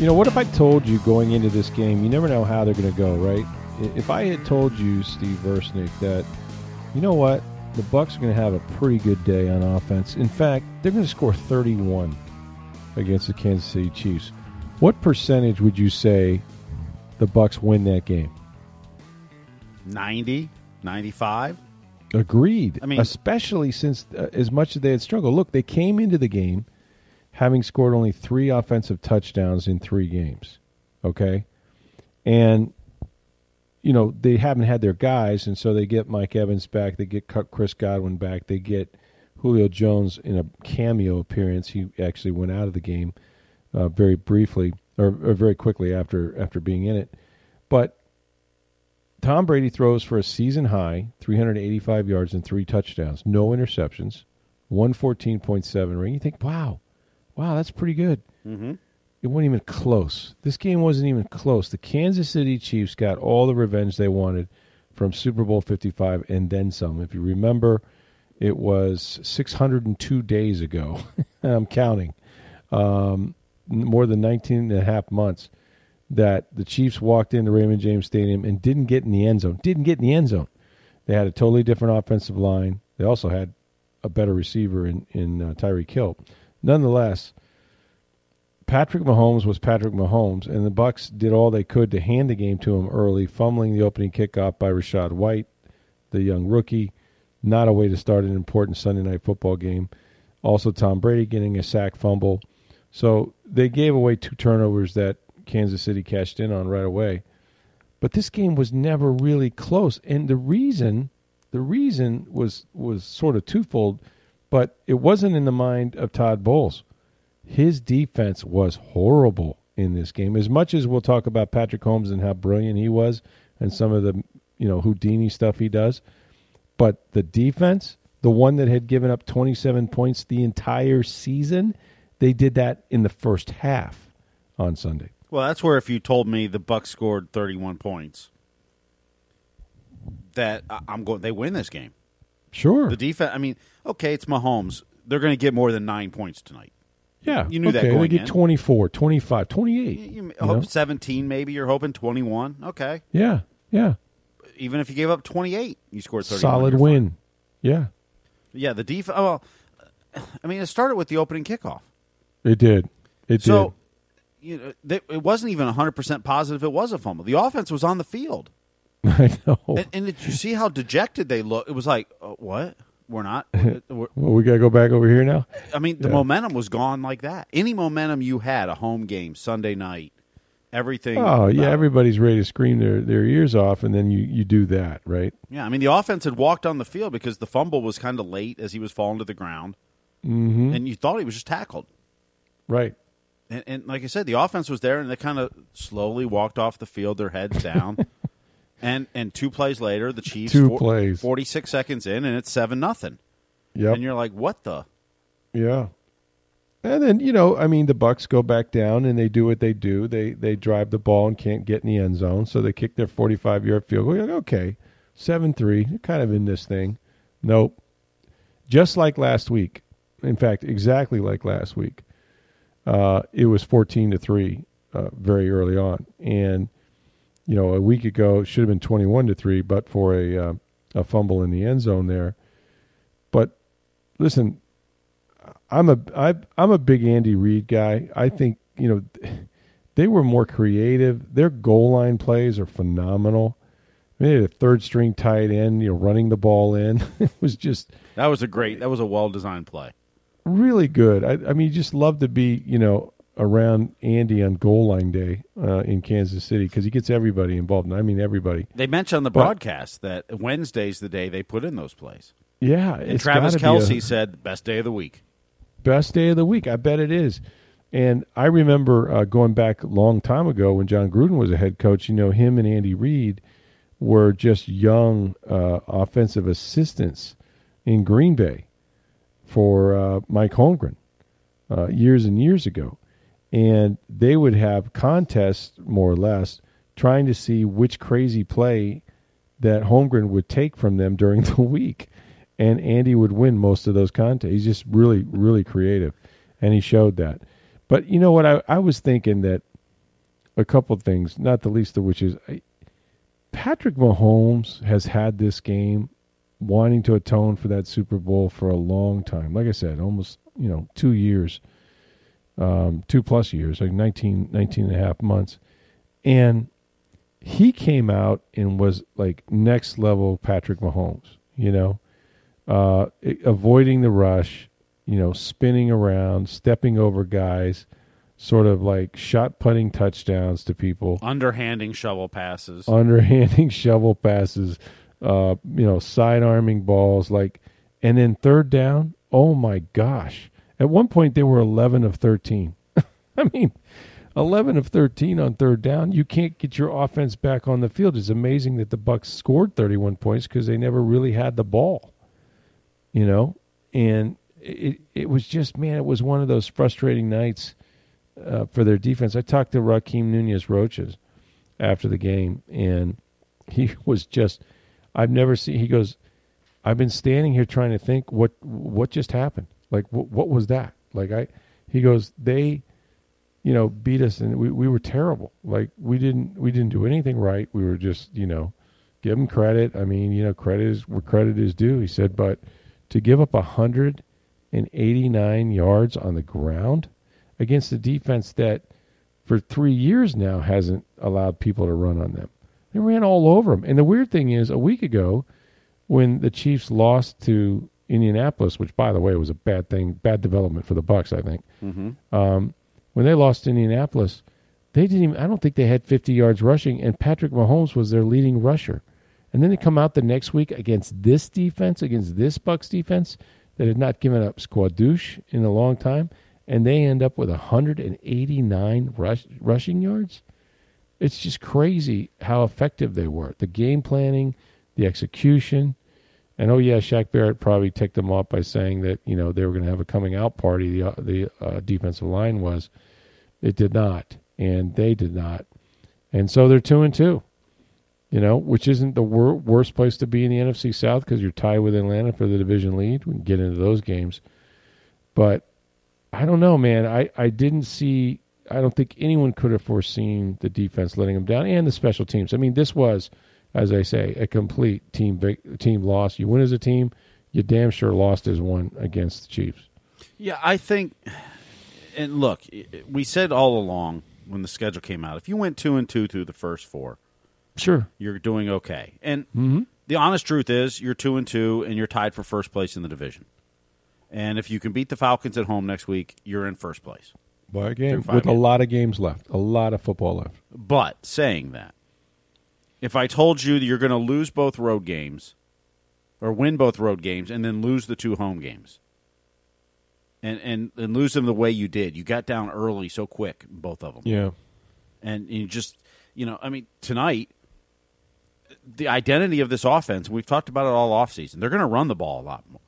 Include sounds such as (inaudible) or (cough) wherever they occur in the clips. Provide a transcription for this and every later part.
You know, what if I told you going into this game, you never know how they're going to go, right? If I had told you, Steve Versnick, that, you know what, the Bucks are going to have a pretty good day on offense. In fact, they're going to score 31 against the Kansas City Chiefs. What percentage would you say the Bucks win that game? 90, 95. Agreed. I mean- especially since uh, as much as they had struggled. Look, they came into the game having scored only three offensive touchdowns in three games. Okay, and you know they haven't had their guys, and so they get Mike Evans back, they get Chris Godwin back, they get Julio Jones in a cameo appearance. He actually went out of the game uh, very briefly or, or very quickly after after being in it, but Tom Brady throws for a season high 385 yards and three touchdowns, no interceptions, 114.7 ring. You think, wow, wow, that's pretty good. Mm-hmm. It wasn't even close. This game wasn't even close. The Kansas City Chiefs got all the revenge they wanted from Super Bowl 55 and then some. If you remember, it was 602 days ago. (laughs) I'm counting. Um, more than 19 and a half months that the Chiefs walked into Raymond James Stadium and didn't get in the end zone. Didn't get in the end zone. They had a totally different offensive line. They also had a better receiver in in uh, Tyreek Hill. Nonetheless, Patrick Mahomes was Patrick Mahomes, and the Bucks did all they could to hand the game to him early, fumbling the opening kickoff by Rachaad White, the young rookie. Not a way to start an important Sunday night football game. Also, Tom Brady getting a sack fumble. So they gave away two turnovers that Kansas City cashed in on right away. But this game was never really close, and the reason, the reason was was sort of twofold, but it wasn't in the mind of Todd Bowles. His defense was horrible in this game. As much as we'll talk about Patrick Mahomes and how brilliant he was, and some of the you know Houdini stuff he does, but the defense, the one that had given up 27 points the entire season, they did that in the first half on Sunday. Well, that's where if you told me the Bucks scored 31 points, that I'm going. They win this game. Sure. The defense. I mean, okay, it's Mahomes. They're going to get more than nine points tonight. Yeah. You knew that okay, going They get in. 24, 25, 28. You, you you hope know? 17, maybe you're hoping 21. Okay, Yeah. Yeah. even if you gave up 28, you scored thirty. Solid win. Yeah. Yeah, the defense. Oh, well, (sighs) I mean, it started with the opening kickoff. It did. It So, you know, they, it wasn't even 100% positive it was a fumble. The offense was on the field. (laughs) I know. And, and did you see how dejected they look? It was like, uh, what? We're not. (laughs) we're- well, we got to go back over here now. I mean, the Yeah. momentum was gone like that. Any momentum you had, a home game, Sunday night, everything. Oh, yeah. about- Everybody's ready to scream their, their ears off, and then you, you do that, right? yeah. I mean, the offense had walked on the field because the fumble was kind of late as he was falling to the ground, mm-hmm. and you thought he was just tackled. Right. And, and like I said, the offense was there, and they kind of slowly walked off the field, their heads down. (laughs) and and two plays later, the Chiefs Two plays. forty six seconds in, and it's seven nothing. Yep. And you're like, what the? Yeah. And then, you know, I mean the Bucks go back down and they do what they do. They they drive the ball and can't get in the end zone, so they kick their 45-yard field goal. You're like, okay, 7-3, kind of in this thing. Nope. Just like last week. In fact, exactly like last week. Uh, it was 14 to 3 uh, very early on. And you know, a week ago it should have been 21 to 3 but for a uh, a fumble in the end zone there. But listen, I'm a I, I'm a big Andy Reid guy. I think you know they were more creative. Their goal line plays are phenomenal. They had a third string tight end, you know, running the ball in. (laughs) it was just That was a great. That was a well designed play. really good. I, I mean, you just love to be you know around Andy on goal line day uh, in Kansas City because he gets everybody involved. And I mean everybody. They mentioned on the But- broadcast that Wednesday's the day they put in those plays. Yeah, And it's Travis Kelce a- said, "Best day of the week." best day of the week. I bet it is. And I remember uh, going back a long time ago when Jon Gruden was a head coach. You know, him and Andy Reid were just young uh, offensive assistants in Green Bay for uh, Mike Holmgren uh, years and years ago, and they would have contests more or less trying to see which crazy play that Holmgren would take from them during (laughs) the week, and Andy would win most of those contests. He's just really, really creative, and he showed that. But you know what? I, I was thinking that a couple of things, not the least of which is Patrick Mahomes has had this game wanting to atone for that Super Bowl for a long time. Like I said, almost, you know, two years, um, two plus years, like 19, 19 and a half months. And he came out and was like next level Patrick Mahomes, you know, uh, avoiding the rush, you know, spinning around, stepping over guys – sort of like shot putting touchdowns to people, underhanding shovel passes, underhanding (laughs) shovel passes, uh, you know, side arming balls, like, and then third down. Oh my gosh! At one point, they were eleven of thirteen. (laughs) I mean, eleven of thirteen on third down. You can't get your offense back on the field. It's amazing that the Bucks scored thirty-one points because they never really had the ball. You know, and it it was just man, it was one of those frustrating nights uh, for their defense. I talked to Rakeem Nunez-Roches after the game, and he (laughs) was just, I've never seen, he goes, I've been standing here trying to think what what just happened. Like what what was that? Like I, he goes, they, you know, beat us and we, we were terrible. Like we didn't we didn't do anything right. We were just you know, give them credit. I mean you know credit is where credit is due. He said, but to give up hundred and eighty nine yards on the ground against a defense that for three years now hasn't allowed people to run on them. They ran all over them. And the weird thing is, a week ago, when the Chiefs lost to Indianapolis, which by the way was a bad thing, bad development for the Bucks, I think. Mm-hmm. Um, when they lost to Indianapolis, they didn't. Even, I don't think they had 50 yards rushing, and Patrick Mahomes was their leading rusher. And then they come out the next week against this defense, against this Bucks defense that had not given up squadouche in a long time, and they end up with 189 rush, rushing yards. It's just crazy how effective they were. The game planning, the execution. And oh yeah, Shaq Barrett probably ticked them off by saying that you know they were going to have a coming out party. The uh, the uh, defensive line was, it did not, and they did not, and so they're two and two. You know, which isn't the wor- worst place to be in the NFC South because you're tied with Atlanta for the division lead. We can get into those games, but I don't know, man. I, I didn't see. I don't think anyone could have foreseen the defense letting them down and the special teams. I mean, this was, as I say, a complete team team loss. You win as a team, you damn sure lost as one against the Chiefs. Yeah, I think. And look, we said all along when the schedule came out, if you went two and two through the first four, sure, you're doing okay. And mm-hmm. the honest truth is, you're two and two, and you're tied for first place in the division. And if you can beat the Falcons at home next week, you're in first place. By a game with a lot of games left, a lot of football left. But saying that, if I told you that you're going to lose both road games, or win both road games, and then lose the two home games, and and and lose them the way you did, you got down early so quick, both of them. Yeah, and you just you know, I mean, tonight the identity of this offense, we've talked about it all offseason. They're going to run the ball a lot more.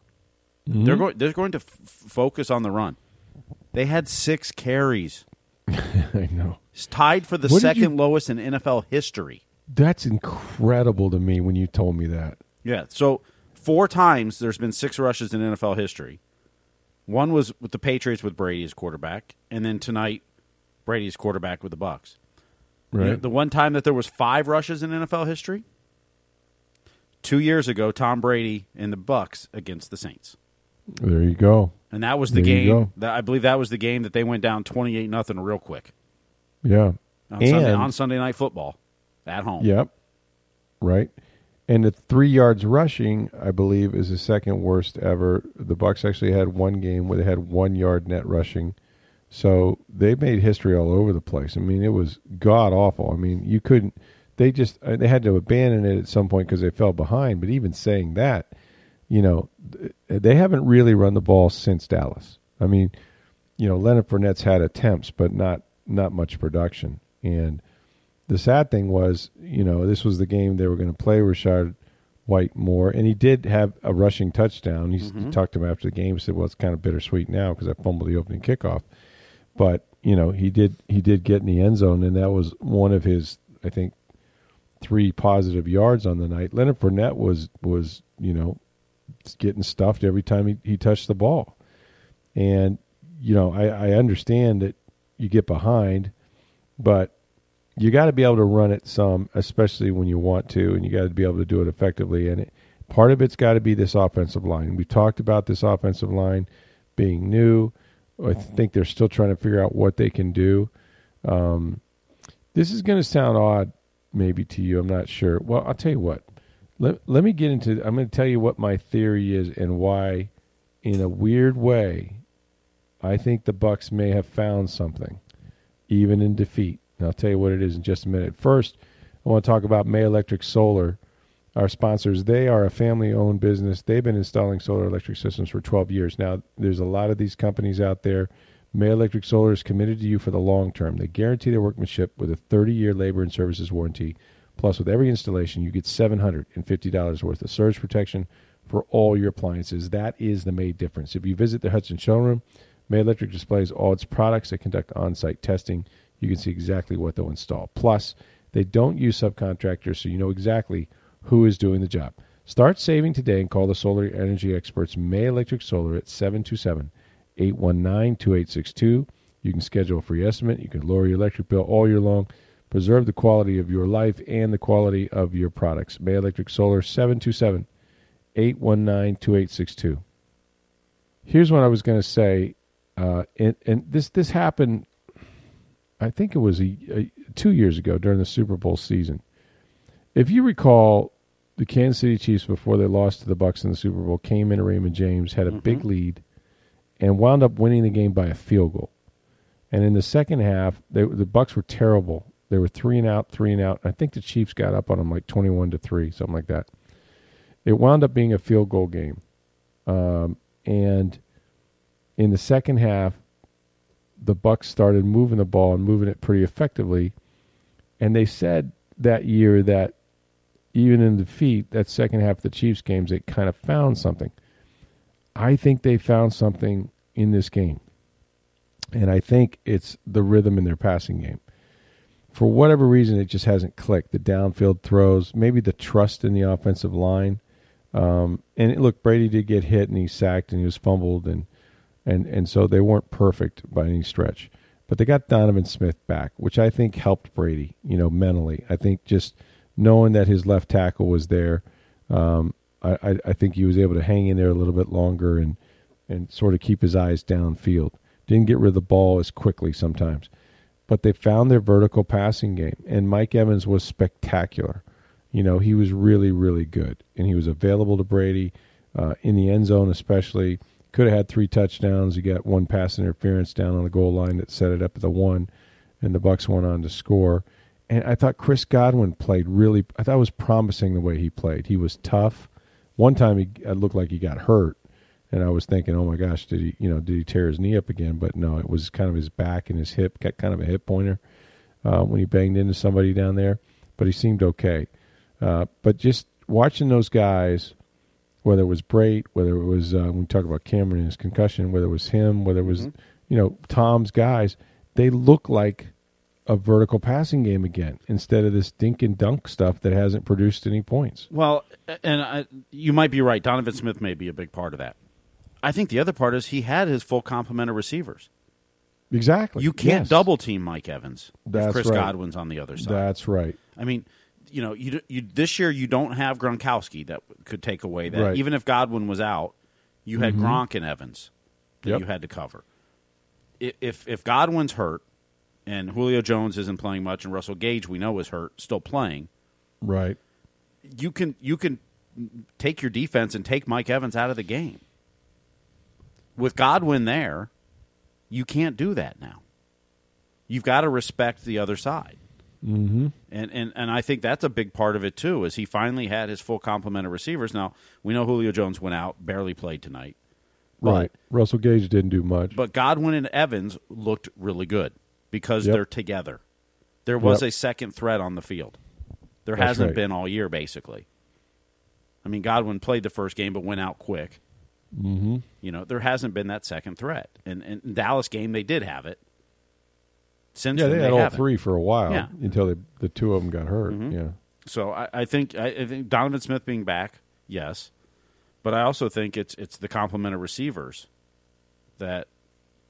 Mm-hmm. They're going. They're going to f- focus on the run. They had six carries. (laughs) I know. It's tied for the what second you... lowest in NFL history. That's incredible to me when you told me that. Yeah. So four times there's been six rushes in NFL history. One was with the Patriots with Brady as quarterback, and then tonight Brady's quarterback with the Bucks. Right. You know, the one time that there was five rushes in NFL history, two years ago, Tom Brady and the Bucks against the Saints. There you go. And that was the there game. That I believe that was the game that they went down twenty eight nothing real quick. Yeah. On and, Sunday on Sunday night football at home. Yep. Right. And the three yards rushing, I believe, is the second worst ever. The Bucs actually had one game where they had one yard net rushing. So they made history all over the place. I mean, it was god awful. I mean, you couldn't. They just uh, they had to abandon it at some point because they fell behind. But even saying that, you know, they haven't really run the ball since Dallas. I mean, you know, Leonard Fournette's had attempts, but not not much production. And the sad thing was, you know, this was the game they were going to play Rachaad White more, and he did have a rushing touchdown. He's, Mm-hmm. He talked to him after the game. Said, "Well, it's kind of bittersweet now because I fumbled the opening kickoff." But you know, he did he did get in the end zone, and that was one of his, I think, three positive yards on the night. Leonard Fournette was was you know getting stuffed every time he, he touched the ball, and you know I, I understand that you get behind, but you got to be able to run it some, especially when you want to, and you got to be able to do it effectively. And it, part of it's got to be this offensive line. We talked about this offensive line being new. I think they're still trying to figure out what they can do. Um, this is going to sound odd, maybe to you. I'm not sure. Well, I'll tell you what. Let, let me get into. I'm going to tell you what my theory is and why, in a weird way, I think the Bucks may have found something, even in defeat. And I'll tell you what it is in just a minute. First, I want to talk about May Electric Solar, our sponsors. They are a family owned business. They've been installing solar electric systems for 12 years. Now, there's a lot of these companies out there. May Electric Solar is committed to you for the long term. They guarantee their workmanship with a 30 year labor and services warranty. Plus, with every installation, you get $750 worth of surge protection for all your appliances. That is the May difference. If you visit the Hudson showroom, May Electric displays all its products. They conduct on site testing. You can see exactly what they'll install. Plus, they don't use subcontractors, so you know exactly who is doing the job. Start saving today and call the solar energy experts May Electric Solar at 727 819 2862. You can schedule a free estimate. You can lower your electric bill all year long. Preserve the quality of your life and the quality of your products. May Electric Solar 727 819 2862. Here's what I was going to say, uh, and, and this this happened. I think it was a, a, two years ago during the Super Bowl season. If you recall, the Kansas City Chiefs before they lost to the Bucks in the Super Bowl came into Raymond James, had a big lead, and wound up winning the game by a field goal. And in the second half, they, the Bucks were terrible. They were three and out, three and out. I think the Chiefs got up on them like twenty-one to three, something like that. It wound up being a field goal game, um, and in the second half, the Bucks started moving the ball and moving it pretty effectively. And they said that year that even in defeat, that second half of the Chiefs games, they kind of found something. I think they found something in this game. And I think it's the rhythm in their passing game. For whatever reason, it just hasn't clicked. The downfield throws, maybe the trust in the offensive line. Um, and look, Brady did get hit and he sacked and he was fumbled and and and so they weren't perfect by any stretch. But they got Donovan Smith back, which I think helped Brady, you know, mentally. I think just knowing that his left tackle was there, um, I, I, think he was able to hang in there a little bit longer and and sort of keep his eyes downfield. Didn't get rid of the ball as quickly sometimes, but they found their vertical passing game, and Mike Evans was spectacular. You know, he was really, really good, and he was available to Brady uh, in the end zone, especially. Could have had three touchdowns. You got one pass interference down on the goal line that set it up at the one, and the Bucks went on to score. And I thought Chris Godwin played really. I thought it was promising the way he played. He was tough. One time he it looked like he got hurt, and I was thinking, oh my gosh, did he, you know, did he tear his knee up again? But no, it was kind of his back and his hip, got kind of a hip pointer uh, when he banged into somebody down there. But he seemed okay. Uh, but just watching those guys, whether it was Brate, whether it was uh, when we talk about Cameron and his concussion, whether it was him, whether it was you know Tom's guys, they look like a vertical passing game again instead of this dink and dunk stuff that hasn't produced any points. Well, and I, you might be right. Donovan Smith may be a big part of that. I think the other part is he had his full complement of receivers. Exactly. You can't Yes. double team Mike Evans That's if Chris right. Godwin's on the other side. That's right. I mean, you know, you you this year you don't have Gronkowski that could take away that. Right. Mm-hmm. Even if Godwin was out, you had Gronk and Evans that Yep. you had to cover. If if Godwin's hurt and Julio Jones isn't playing much and Russell Gage we know is hurt, still playing, Right. you can you can take your defense and take Mike Evans out of the game. With Godwin there, you can't do that now. You've got to respect the other side. Mm-hmm. And, and and I think that's a big part of it too, is he finally had his full complement of receivers. Now we know Julio Jones went out, barely played tonight. right. Russell Gage didn't do much. But Godwin and Evans looked really good because Yep. they're together. There was Yep. a second threat on the field. There That's hasn't right. been all year, basically. I mean, Godwin played the first game but went out quick. mm-hmm. You know, there hasn't been that second threat. And, and in Dallas game, they did have it. Since Yeah, they had all haven't. three for a while Yeah. until they, the two of them got hurt. Mhm. Yeah. So I, I think I, I think Donovan Smith being back, yes, but I also think it's it's the complement of receivers that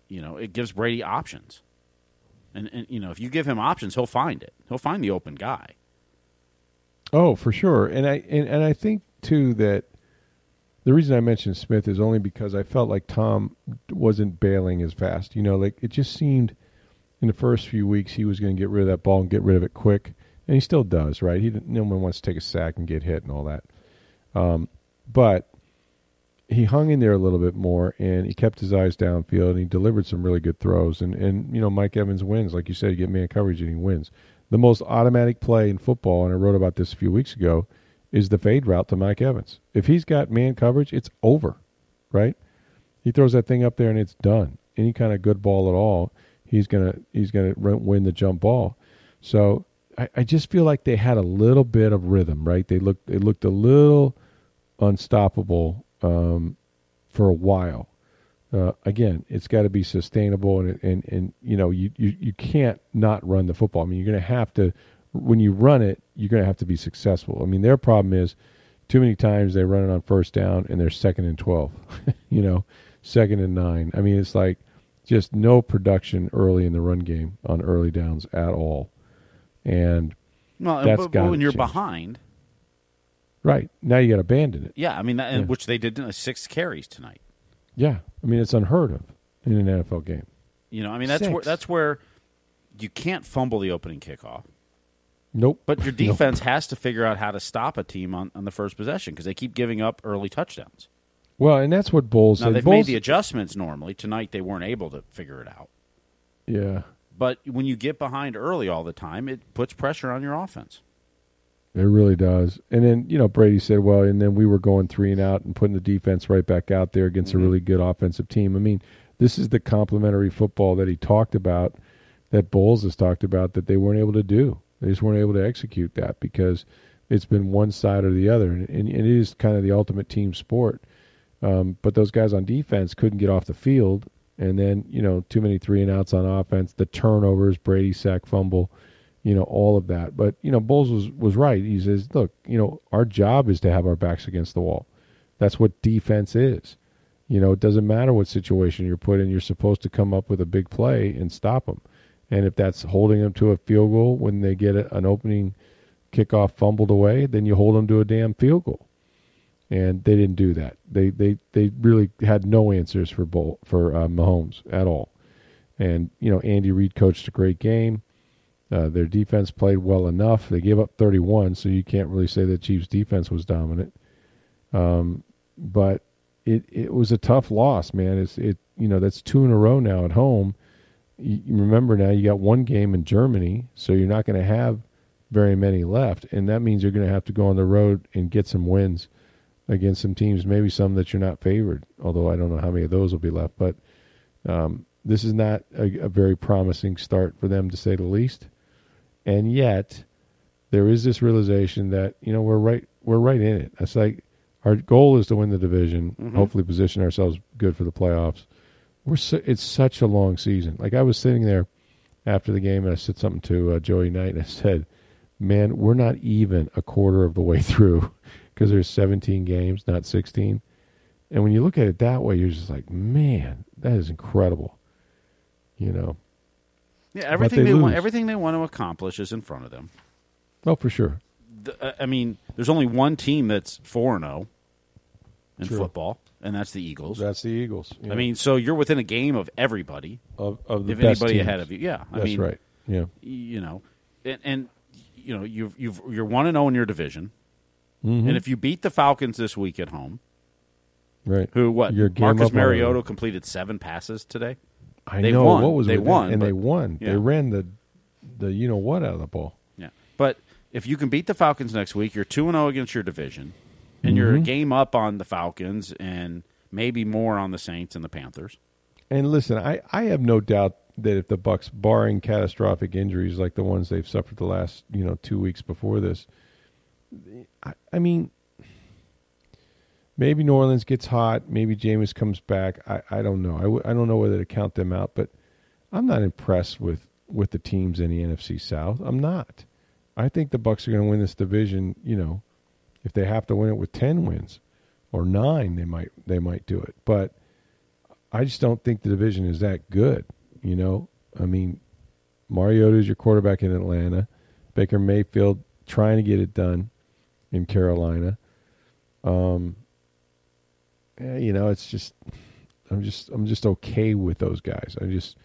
you know it gives Brady options, and and you know if you give him options, he'll find it. He'll find the open guy. Oh, for sure. And I and, and I think too that the reason I mentioned Smith is only because I felt like Tom wasn't bailing as fast. You know, like it just seemed in the first few weeks he was going to get rid of that ball and get rid of it quick, and he still does. Right? He no one wants to take a sack and get hit and all that. Um, but he hung in there a little bit more and he kept his eyes downfield and he delivered some really good throws and and you know Mike Evans wins like you said you get man coverage and he wins the most automatic play in football and I wrote about this a few weeks ago is the fade route to Mike Evans if he's got man coverage it's over right he throws that thing up there and it's done any kind of good ball at all he's gonna he's gonna win the jump ball so I, I just feel like they had a little bit of rhythm right they looked they looked a little unstoppable um, for a while. Uh, again, it's got to be sustainable, and and and you know you, you you can't not run the football. I mean, you're going to have to when you run it, you're going to have to be successful. I mean, their problem is too many times they run it on first down and they're second and twelve. (laughs) you know, second and nine. I mean, it's like just no production early in the run game on early downs at all, and Well, That's but, but when you're change. behind, right now you got to abandon it. yeah, I mean, that, Yeah. which they did in six carries tonight. Yeah, I mean it's unheard of in an NFL game. You know, I mean that's where that's where you can't fumble the opening kickoff. Nope. But your (laughs) Nope. defense has to figure out how to stop a team on, on the first possession because they keep giving up early touchdowns. Well, and that's what Bowles Now said. they've Bowles, made the adjustments normally. Tonight they weren't able to figure it out. yeah, But when you get behind early all the time, it puts pressure on your offense. it really does. And then you know Brady said, well, and then we were going three and out and putting the defense right back out there against Mhm. a really good offensive team. I mean, this is the complementary football that he talked about, that Bowles has talked about that they weren't able to do. They just weren't able to execute that because it's been one side or the other, and, and it is kind of the ultimate team sport. Um, but those guys on defense couldn't get off the field, and then you know too many three and outs on offense, the turnovers, Brady sack fumble, you know all of that. But you know Bowles was was right. He says, look, you know our job is to have our backs against the wall. That's what defense is. You know it doesn't matter what situation you're put in. You're supposed to come up with a big play and stop them. And if that's holding them to a field goal when they get an opening kickoff fumbled away, then you hold them to a damn field goal and they didn't do that. They they they really had no answers for Bull, for uh, Mahomes at all. And you know Andy Reid coached a great game. Uh, their defense played well enough. They gave up 31, so you can't really say the Chiefs' defense was dominant. Um, but it it was a tough loss, man. It's it you know that's two in a row now at home. You remember now you got one game in Germany, so you're not going to have very many left, and that means you're going to have to go on the road and get some wins against some teams, maybe some that you're not favored. Although I don't know how many of those will be left, but um, this is not a, a very promising start for them to say the least. And yet, there is this realization that you know we're right we're right in it. It's like our goal is to win the division, Mhm. hopefully position ourselves good for the playoffs. We're su- it's such a long season. Like I was sitting there after the game and I said something to uh, Joey Knight and I said, "Man, we're not even a quarter of the way (laughs) through because there's 17 games, not 16." And when you look at it that way, you're just like, "Man, that is incredible." You know. Yeah, everything they they, want everything they want to accomplish is in front of them. Oh, for sure. The, uh, I mean, there's only one team that's four and zero in True. football, and that's the Eagles. That's the Eagles. I mean, so you're within a game of everybody. of, of the if best anybody teams. ahead of you, yeah. I That's mean, right. Yeah. You know, and, and you know you've you've you're one and zero in your division, Mhm. and if you beat the Falcons this week at home, right. who what Marcus. Mariota completed seven passes today. I They know won. what was They won, and but- they won. yeah. They ran the the you know what out of the ball. Yeah, but if you can beat the Falcons next week, you're two and zero against your division, and you're a Mhm. game up on the Falcons, and maybe more on the Saints and the Panthers. And listen, I, I have no doubt that if the Bucks, barring catastrophic injuries like the ones they've suffered the last you know two weeks before this, I, I mean, maybe New Orleans gets hot, maybe Jameis comes back. I, I don't know. I w- I don't know whether to count them out, but I'm not impressed with with the teams in the NFC South. I'm not. I think the Bucks are going to win this division. You know, if they have to win it with ten wins or nine, they might they might do it. But I just don't think the division is that good. You know, I mean, Mariota is your quarterback in Atlanta. Baker Mayfield trying to get it done in Carolina. Um, you know, it's just I'm just I'm just okay with those guys. I just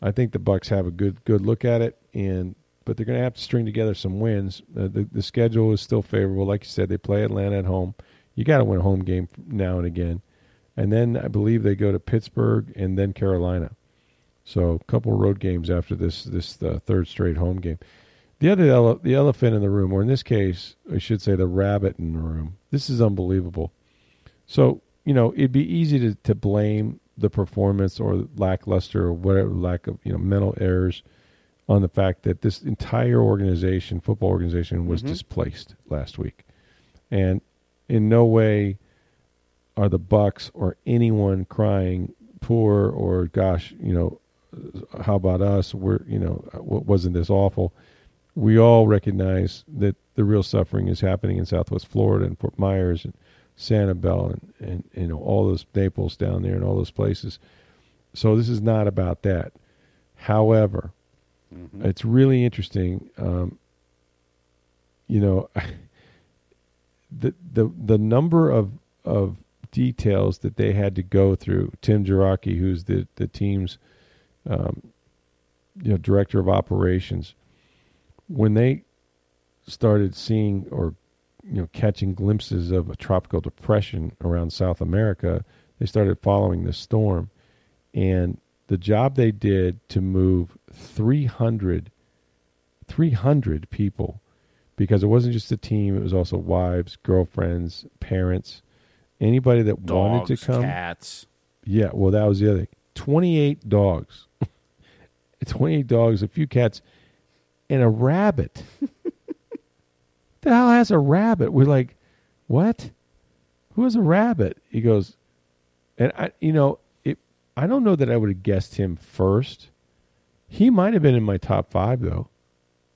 I think the Bucks have a good good look at it, and but they're going to have to string together some wins. Uh, the the schedule is still favorable, like you said. They play Atlanta at home. You got to win a home game now and again, and then I believe they go to Pittsburgh and then Carolina. So a couple road games after this this uh, third straight home game. The other ele- the elephant in the room, or in this case, I should say the rabbit in the room. This is unbelievable. So you know it'd be easy to, to blame the performance or lackluster or whatever lack of you know mental errors on the fact that this entire organization, football organization, was Mhm. displaced last week, and in no way are the Bucks or anyone crying poor or gosh, you know, how about us? We're you know, wa- wasn't this awful? We all recognize that the real suffering is happening in Southwest Florida and Fort Myers and Sanibel and, and you know all those Naples down there and all those places. So this is not about that. However, it's really interesting. Um, you know, (laughs) the the the number of of details that they had to go through. Tim Jaraki, who's the the team's um, you know director of operations, when they started seeing or you know catching glimpses of a tropical depression around South America, they started following this storm, and the job they did to move 300, 300 people because it wasn't just a team; it was also wives, girlfriends, parents, anybody that wanted to come. cats. Yeah, well, that was the other thing. Twenty-eight dogs, (laughs) twenty-eight dogs, a few cats, and a rabbit. (laughs) the hell has a rabbit? We're like, what? Who has a rabbit? He goes, and I, you know, it. I don't know that I would have guessed him first. He might have been in my top five though,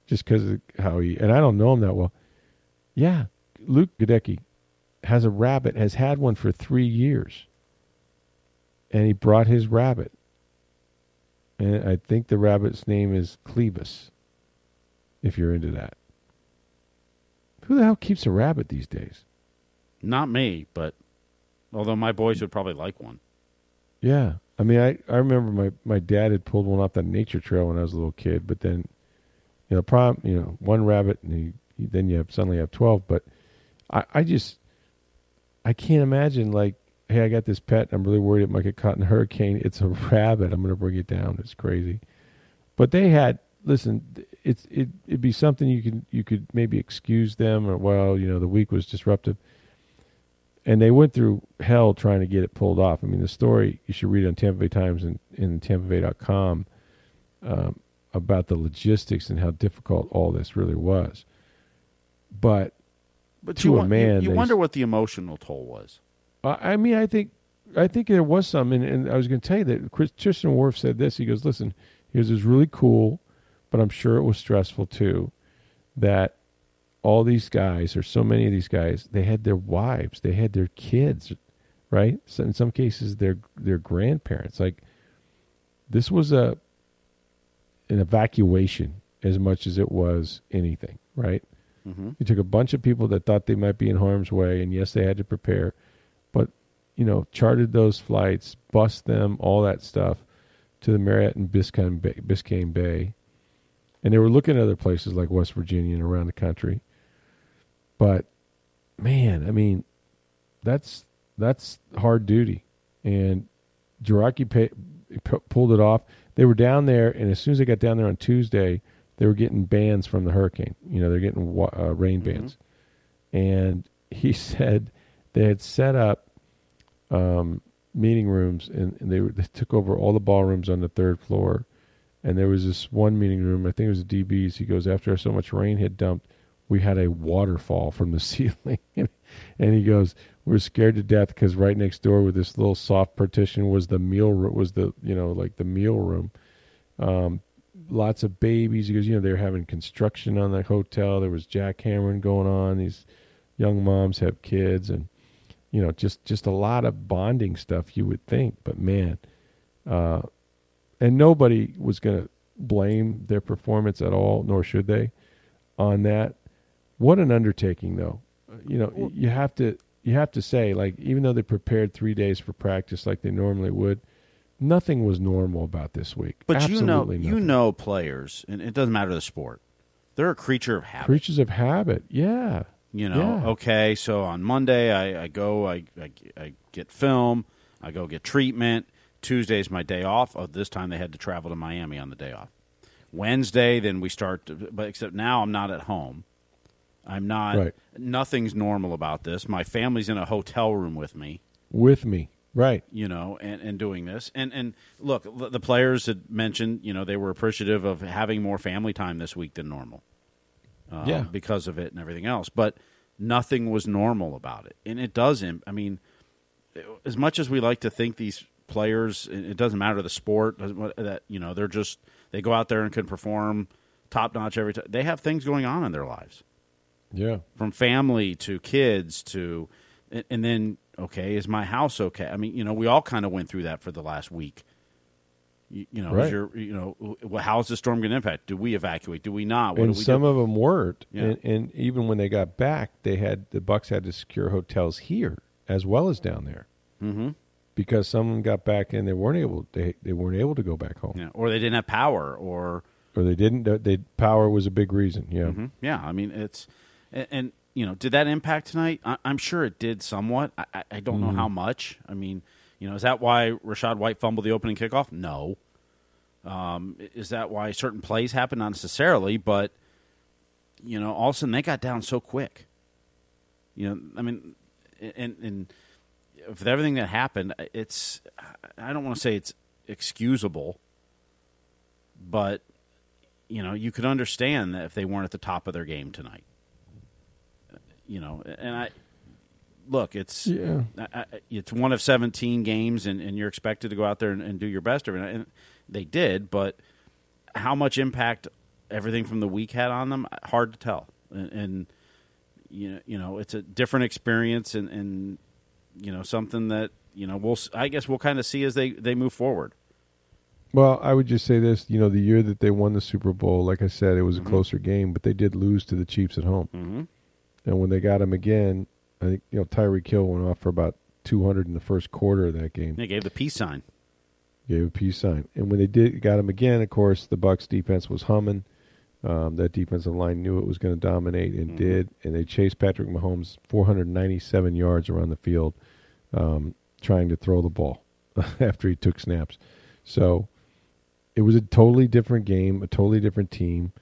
just because of how he. And I don't know him that well. Yeah, Luke Goedeke has a rabbit. Has had one for three years and he brought his rabbit. And I think the rabbit's name is Clevis, if you're into that. Who the hell keeps a rabbit these days? Not me, but although my boys would probably like one. Yeah. I mean, I, I remember my, my dad had pulled one off the nature trail when I was a little kid, but then, you know, prom, you know, one rabbit, and he, he, then you have suddenly have 12. But I, I just, I can't imagine, like, hey, I got this pet. I'm really worried it might get caught in a hurricane. It's a (laughs) rabbit. I'm going to bring it down. It's crazy. But they had listen. It's it it'd be something you could you could maybe excuse them or well you know the week was disruptive. And they went through hell trying to get it pulled off. I mean, the story you should read on Tampa Bay Times and in TampaBay.com um, about the logistics and how difficult all this really was. But But To you, a man, you, you wonder what the emotional toll was. I I mean, I think, I think there was some, and, and I was going to tell you that Chris, Tristan Wirfs said this. He goes, "Listen, he goes, it really cool, but I'm sure it was stressful too. That all these guys, or so many of these guys, they had their wives, they had their kids, right? So in some cases, their their grandparents. Like this was a an evacuation as much as it was anything, right? Mm-hmm. You took a bunch of people that thought they might be in harm's way, and yes, they had to prepare, but you know, chartered those flights, bust them, all that stuff, to the Marriott in Biscayne Bay, Biscayne Bay, and they were looking at other places like West Virginia and around the country. But man, I mean, that's that's hard duty, and Jiraki p- pulled it off. They were down there, and as soon as they got down there on Tuesday, they were getting bans from the hurricane. You know, they're getting uh, rain bans, and he (laughs) said they had set up um, meeting rooms, and, and they, were, they took over all the ballrooms on the third floor. And there was this one meeting room, I think it was the DB's. He goes, after so much rain had dumped, we had a waterfall from the (laughs) ceiling. and he goes, we're scared to death because right next door with this little soft partition was the meal was the you know like the meal room. Um, lots of babies. He goes, you know, they were having construction on the hotel. There was jackhammering going on. These young moms have kids, and you know, just just a lot of bonding stuff. You would think, but man, uh, and nobody was going to blame their performance at all, nor should they, on that. What an undertaking, though. You know, you have to you have to say, like, even though they prepared three days for practice like they normally would, nothing was normal about this week. But Absolutely you know, nothing. you know, players, and it doesn't matter the sport. They're a creature of habit. creatures of habit. Yeah, You know, Yeah. okay, so on Monday I, I go, I, I, I get film, I go get treatment. Tuesday's my day off. Oh, this time they had to travel to Miami on the day off. Wednesday, then we start, to, but except now I'm not at home. I'm not, Right. nothing's normal about this. My family's in a hotel room with me with me. Right. you know, and, and doing this. And and look, the players had mentioned, you know, they were appreciative of having more family time this week than normal. Uh, Yeah. because of it and everything else. But nothing was normal about it, and it doesn't. I mean, as much as we like to think these players, it it doesn't matter the sport that you know they're just they go out there and can perform top notch every time. They have things going on in their lives Yeah. from family to kids to and, and then okay is my house okay i mean you know we all kind of went through that for the last week you, you know is Right. your, you know wh- how's the storm going to impact do we evacuate do we not what and do we some do? of them weren't. Yeah. And, and even when they got back, they had the Bucks had to secure hotels here as well as down there mm-hmm. Because some got back and they weren't able they they weren't able to go back home yeah. or they didn't have power or or they didn't. They power was a big reason. Yeah. Mhm. yeah i mean it's and, and you know did that impact tonight I, i'm sure it did somewhat i, I, don't know Mm-hmm. how much i mean you know is that why rachaad white fumbled the opening kickoff no um, is that why certain plays happen not necessarily but you know all of a sudden they got down so quick you know i mean and and with everything that happened it's i don't want to say it's excusable but you know you could understand that if they weren't at the top of their game tonight you know and i look it's Yeah. I, it's one of 17 games and, and you're expected to go out there and, and do your best every night and they did but how much impact everything from the week had on them hard to tell and, and you know you know it's a different experience and, and you know something that you know we'll I guess we'll kind of see as they they move forward Well, I would just say this. You know, the year that they won the Super Bowl, like I said, it was a closer game, but they did lose to the Chiefs at home. mm-hmm. And when they got him again, I think you know Tyreek Hill went off for about 200 in the first quarter of that game. they gave the peace sign Gave a peace sign. And when they did got him again, of course, the Bucks defense was humming. Um, that defensive line knew it was going to dominate and Mhm. did. And they chased Patrick Mahomes 497 yards around the field, um, trying to throw the ball (laughs) after he took snaps. So it was a totally different game, a totally different team,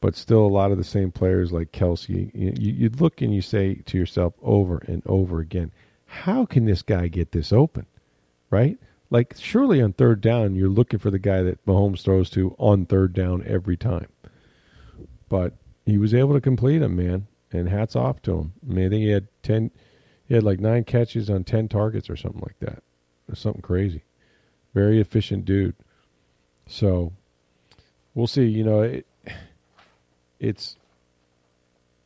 but still a lot of the same players like Kelce. You, you look and you say to yourself over and over again, how can this guy get this open? Right? Like, surely on third down, you're looking for the guy that Mahomes throws to on third down every time. But he was able to complete them, man. And hats off to him. I mean, I think he had 10, he had like nine catches on 10 targets or something like that. Or something crazy. Very efficient dude. So we'll see. You know, it, it's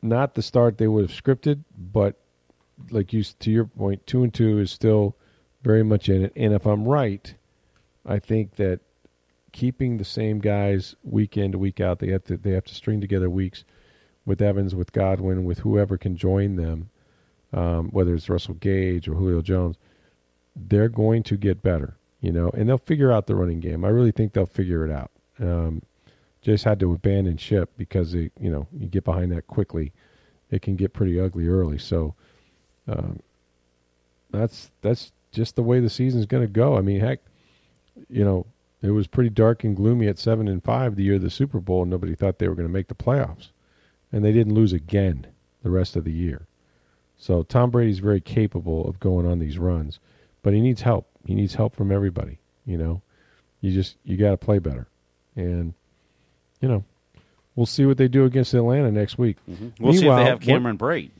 not the start they would have scripted, but like you to your point, two and two is still very much in it. And if I'm right, I think that keeping the same guys week in to week out, they have to they have to string together weeks with Evans, with Godwin, with whoever can join them, um, whether it's Russell Gage or Julio Jones. They're going to get better, you know, and they'll figure out the running game. I really think they'll figure it out. Um, just had to abandon ship because they, you know you get behind that quickly, it can get pretty ugly early. So um, that's that's just the way the season's going to go. I mean, heck, you know, it was pretty dark and gloomy at seven and five the year of the Super Bowl, and nobody thought they were going to make the playoffs, and they didn't lose again the rest of the year. So Tom Brady's very capable of going on these runs, but he needs help. He needs help from everybody. You know, you just you got to play better, and you know, we'll see what they do against Atlanta next week. Mm-hmm. We'll see if they have Cameron Brate.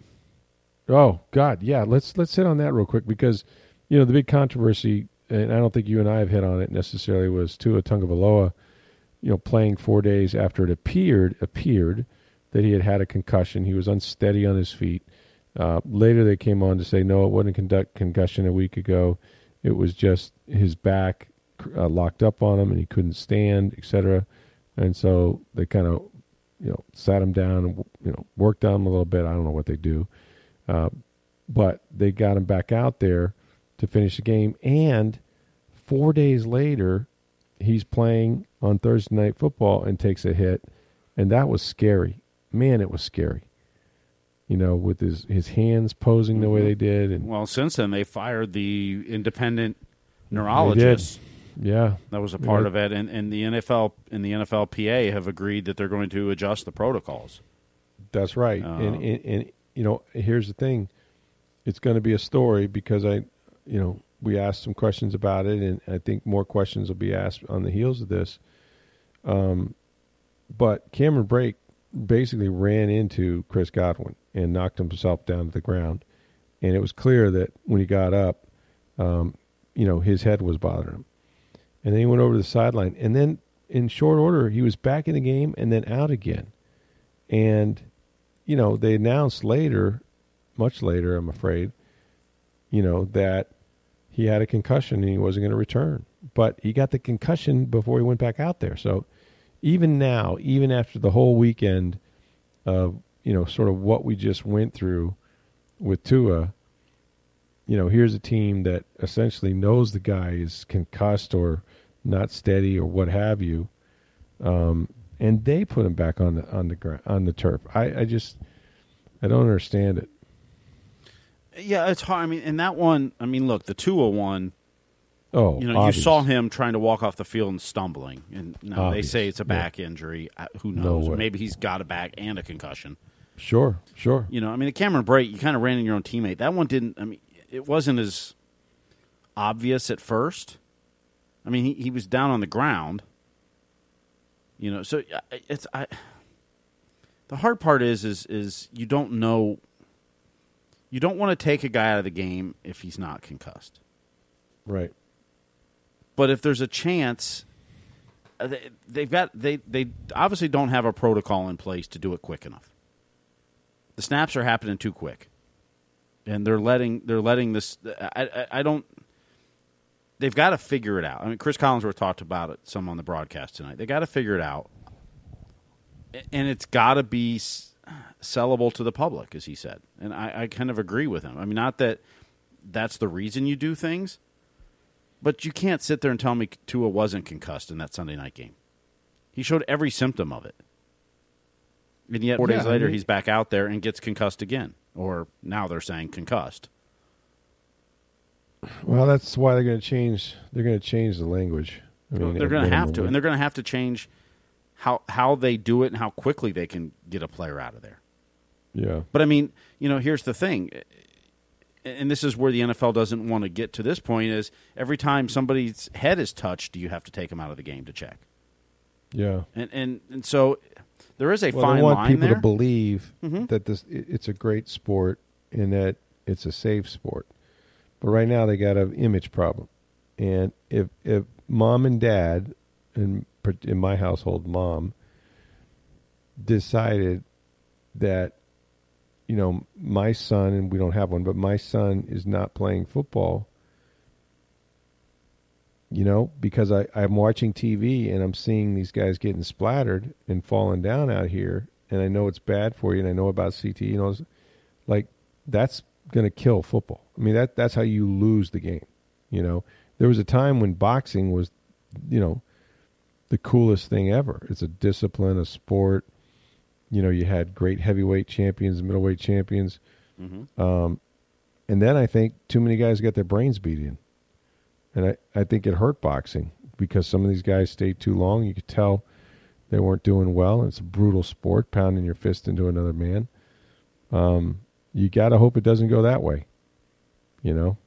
Oh God, yeah. Let's let's hit on that real quick because you know the big controversy, and I don't think you and I have hit on it necessarily, was Tua Tagovailoa, you know, playing four days after it appeared appeared that he had had a concussion. He was unsteady on his feet. Uh, later, they came on to say no, it wasn't a conduct concussion a week ago. It was just his back uh, locked up on him and he couldn't stand, etc. And so they kind of, you know, sat him down and you know worked on him a little bit. I don't know what they do, uh, but they got him back out there to finish the game. And four days later, he's playing on Thursday night football and takes a hit, and that was scary. Man, it was scary you know, with his his hands posing the way mm-hmm. they did. And well, since then they fired the independent neurologist. Yeah, that was a part yeah. of it, and, and the NFL and the NFLPA have agreed that they're going to adjust the protocols. That's right, uh, and, and and you know, here's the thing: it's going to be a story because I, you know, we asked some questions about it, and I think more questions will be asked on the heels of this. Um, but Cameron Brate basically ran into Chris Godwin and knocked himself down to the ground. And it was clear that when he got up, um, you know, his head was bothering him. And then he went over to the sideline. And then in short order, he was back in the game and then out again. And, you know, they announced later, much later, I'm afraid, you know, that he had a concussion and he wasn't going to return. But he got the concussion before he went back out there. So even now, even after the whole weekend of you know, sort of what we just went through with Tua, you know, here's a team that essentially knows the guy is concussed or not steady or what have you, um, and they put him back on the on the ground on the turf. I, I just I don't understand it. Yeah, it's hard. I mean, in that one, I mean, look, the Tua oh one. Oh, you know, obvious. you saw him trying to walk off the field and stumbling, and you know, they say it's a back yeah. injury. Uh, who knows? No Maybe he's got a back and a concussion. Sure, sure. You know, I mean, the Cameron Brate, you kind of ran in your own teammate. That one didn't. I mean, it wasn't as obvious at first. I mean, he, he was down on the ground. You know, so uh, it's I. The hard part is is is you don't know. You don't want to take a guy out of the game if he's not concussed. Right. But if there's a chance, uh, they, have got they they obviously don't have a protocol in place to do it quick enough the snaps are happening too quick, and they're letting they're letting this. I, I, I don't. They've got to figure it out. I mean, Cris Collinsworth talked about it some on the broadcast tonight. They got to figure it out, and it's got to be sellable to the public, as he said. And I, I kind of agree with him. I mean, not that that's the reason you do things, but you can't sit there and tell me Tua wasn't concussed in that Sunday night game. He showed every symptom of it. And yet, four days later, I mean, he's back out there and gets concussed again. Or now they're saying concussed. Well, that's why they're going to change. They're going to change the language. I mean, they're going to have to, and they're going to have to change how how they do it and how quickly they can get a player out of there. Yeah. But I mean, you know, here's the thing, and this is where the NFL doesn't want to get to this point: is every time somebody's head is touched, do you have to take them out of the game to check? Yeah. And and and so there is a well, fine I want line people there. to believe mm-hmm. that this it's a great sport and that it's a safe sport. But right now they got an image problem, and if if mom and dad, in in my household, mom decided that you know my son and we don't have one, but my son is not playing football you know, because I, I'm watching TV and I'm seeing these guys getting splattered and falling down out here, and I know it's bad for you, and I know about CT, you know, like that's going to kill football. I mean, that that's how you lose the game. You know, there was a time when boxing was, you know, the coolest thing ever. It's a discipline, a sport. You know, you had great heavyweight champions, middleweight champions, mm-hmm. um, and then I think too many guys got their brains beat in and I, I think it hurt boxing because some of these guys stayed too long. You could tell they weren't doing well. It's a brutal sport, pounding your fist into another man. Um, you got to hope it doesn't go that way, you know.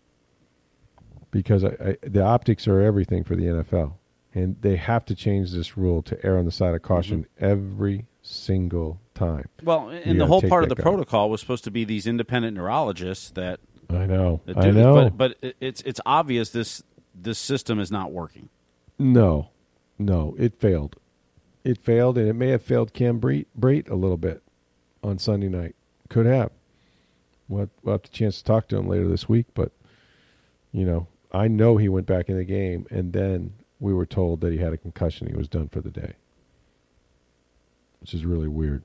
because I, I, the optics are everything for the NFL, and they have to change this rule to err on the side of caution mm-hmm. every single time. Well, You and the whole part of the guy. protocol was supposed to be these independent neurologists that, I know. that I know. but but it's it's obvious this this system is not working. No, no, it failed. It failed, and it may have failed Cam Brate, a little bit on Sunday night. Could have. We'll have, we'll have the chance to talk to him later this week, but you know, I know he went back in the game, and then we were told that he had a concussion. He was done for the day, which is really weird.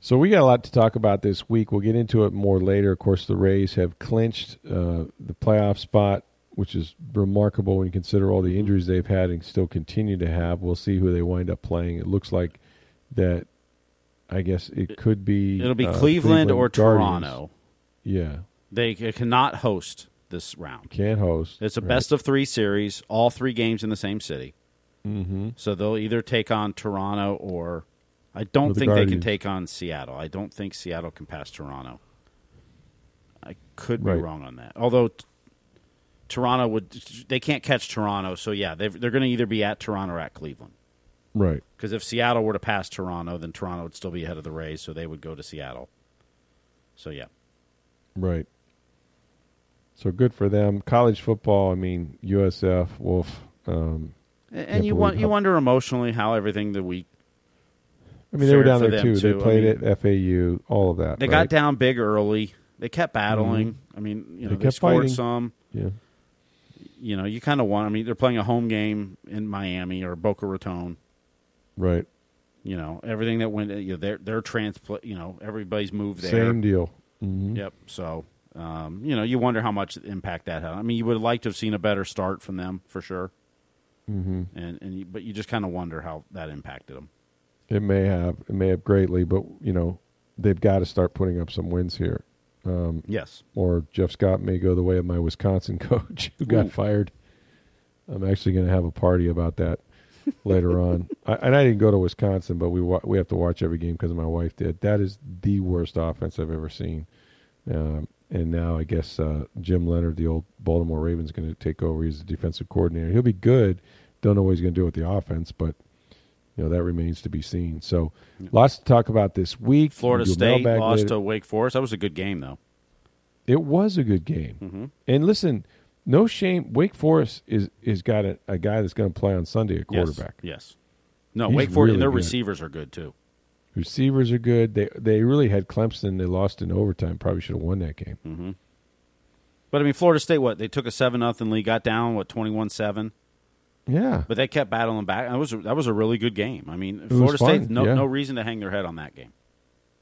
So we got a lot to talk about this week. We'll get into it more later. Of course, the Rays have clinched uh, the playoff spot, which is remarkable when you consider all the injuries they've had and still continue to have. We'll see who they wind up playing. It looks like that. I guess it could be It'll be uh, Cleveland, or Guardians. Toronto. Yeah, They cannot host this round. can't host. It's a Right. best of three series, all three games in the same city. Mm-hmm. So they'll either take on Toronto or I don't the think they can take on Seattle. I don't think Seattle can pass Toronto. I could be Right. wrong on that. Although t- Toronto would, they can't catch Toronto. So yeah, they're going to either be at Toronto or at Cleveland. Right. Because if Seattle were to pass Toronto, then Toronto would still be ahead of the Rays, so they would go to Seattle. So yeah, Right. So good for them. College football. I mean, USF Wolf. Um, and, you want you wonder emotionally how everything the week I mean, they were down there too. too. They I played mean- at FAU. All of that. they right? got down big early. They kept battling. I mean, you know, They they, kept scored fighting. some. Yeah. You know, you kind of want. I mean, they're playing a home game in Miami or Boca Raton. Right. You know, everything that went. You know, their their transplant. You know, everybody's moved there. Same deal. hmm Yep. So, um, you know, you wonder how much impact that had. I mean, you would have liked to have seen a better start from them for sure. hmm And and you, but you just kind of wonder how that impacted them. It may have. It may have greatly, but you know, they've got to start putting up some wins here. Um, Yes. or Jeff Scott may go the way of my Wisconsin (laughs) coach who got Ooh. fired. I'm actually going to have a party about that (laughs) later on. I, and I didn't go to Wisconsin, but we wa- we have to watch every game because my wife did. That is the worst offense I've ever seen. Um, and now I guess uh, Jim Leonhard, the old Baltimore Ravens, going to take over. He's the defensive coordinator. He'll be good. Don't know what he's going to do with the offense, but you know that remains to be seen. So, lots to talk about this week. Florida We'll State lost later. to Wake Forest. That was a good game, though. It was a good game. Mm-hmm. And listen, no shame. Wake Forest is is got a, a guy that's going to play on Sunday at quarterback. Yes. yes. No, He's Wake Forest really and their good. receivers are good too. Receivers are good. They they really had Clemson. They lost in overtime. Probably should have won that game. Mm-hmm. But I mean, Florida State, what they took a seven nothing lead, got down what twenty one seven, Yeah, but they kept battling back. That was that was a really good game. I mean, was Florida State no yeah. no reason to hang their head on that game.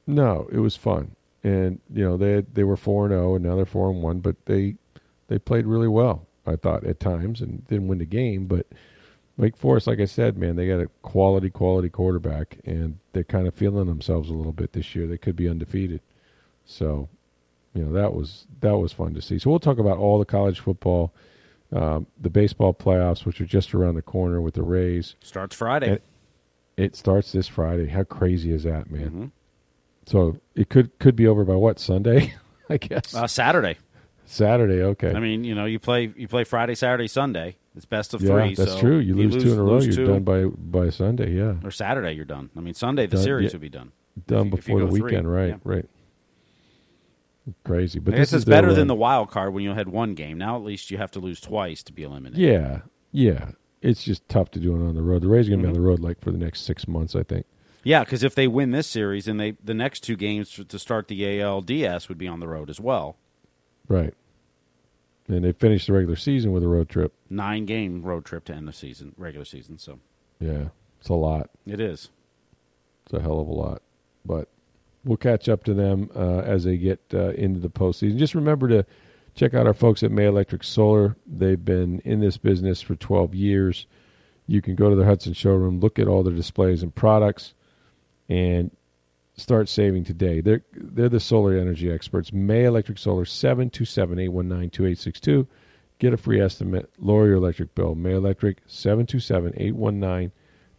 no, it was fun. And you know they they were four and zero, and now they're four and one. But they they played really well. I thought at times, and didn't win the game. But Wake Forest, like I said, man, they got a quality quality quarterback, and they're kind of feeling themselves a little bit this year. They could be undefeated. So you know that was that was fun to see. So we'll talk about all the college football, um, the baseball playoffs, which are just around the corner with the Rays. Starts Friday. And it starts this Friday. How crazy is that, man? Mhm. So it could could be over by what Sunday? (laughs) I guess Uh, Saturday. Saturday. Okay, I mean, you know, you play you play Friday, Saturday, Sunday. It's best of yeah, three. that's so true. You, lose, two in a row, you're two, done by by Sunday. Yeah, or Saturday. You're done. I mean, Sunday the Done, series yeah. would be done. done if you before the go three, weekend. Right, yeah. right. Crazy, but I this is better than the wild card when you had one game. Now at least you have to lose twice to be eliminated. Yeah, yeah. It's just tough to do it on the road. The Rays are going to Mm-hmm. be on the road like for the next six months, I think. Yeah, because if they win this series, and they the next two games to- to start the ALDS would be on the road as well. Right. And they finished the regular season with a road trip. Nine game road trip to end the season, regular season. So Yeah, it's a lot. it is. It's a hell of a lot. But we'll catch up to them uh, as they get uh, into the postseason. Just remember to check out our folks at May Electric Solar. They've been in this business for 12 years. You can go to the Hudson showroom, look at all their displays and products, and start saving today. They're they're the solar energy experts. May Electric Solar 727-819-2862. Get a free estimate, lower your electric bill. May Electric 727-819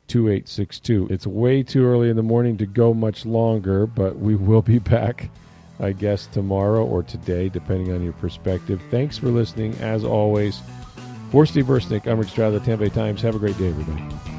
2862. It's way too early in the morning to go much longer, but we will be (laughs) back, I guess, tomorrow or today, depending on your perspective. Thanks for listening. As always, for Steve Versnick, I'm Rick Stroud of the Tampa Bay Times. Have a great day, everybody.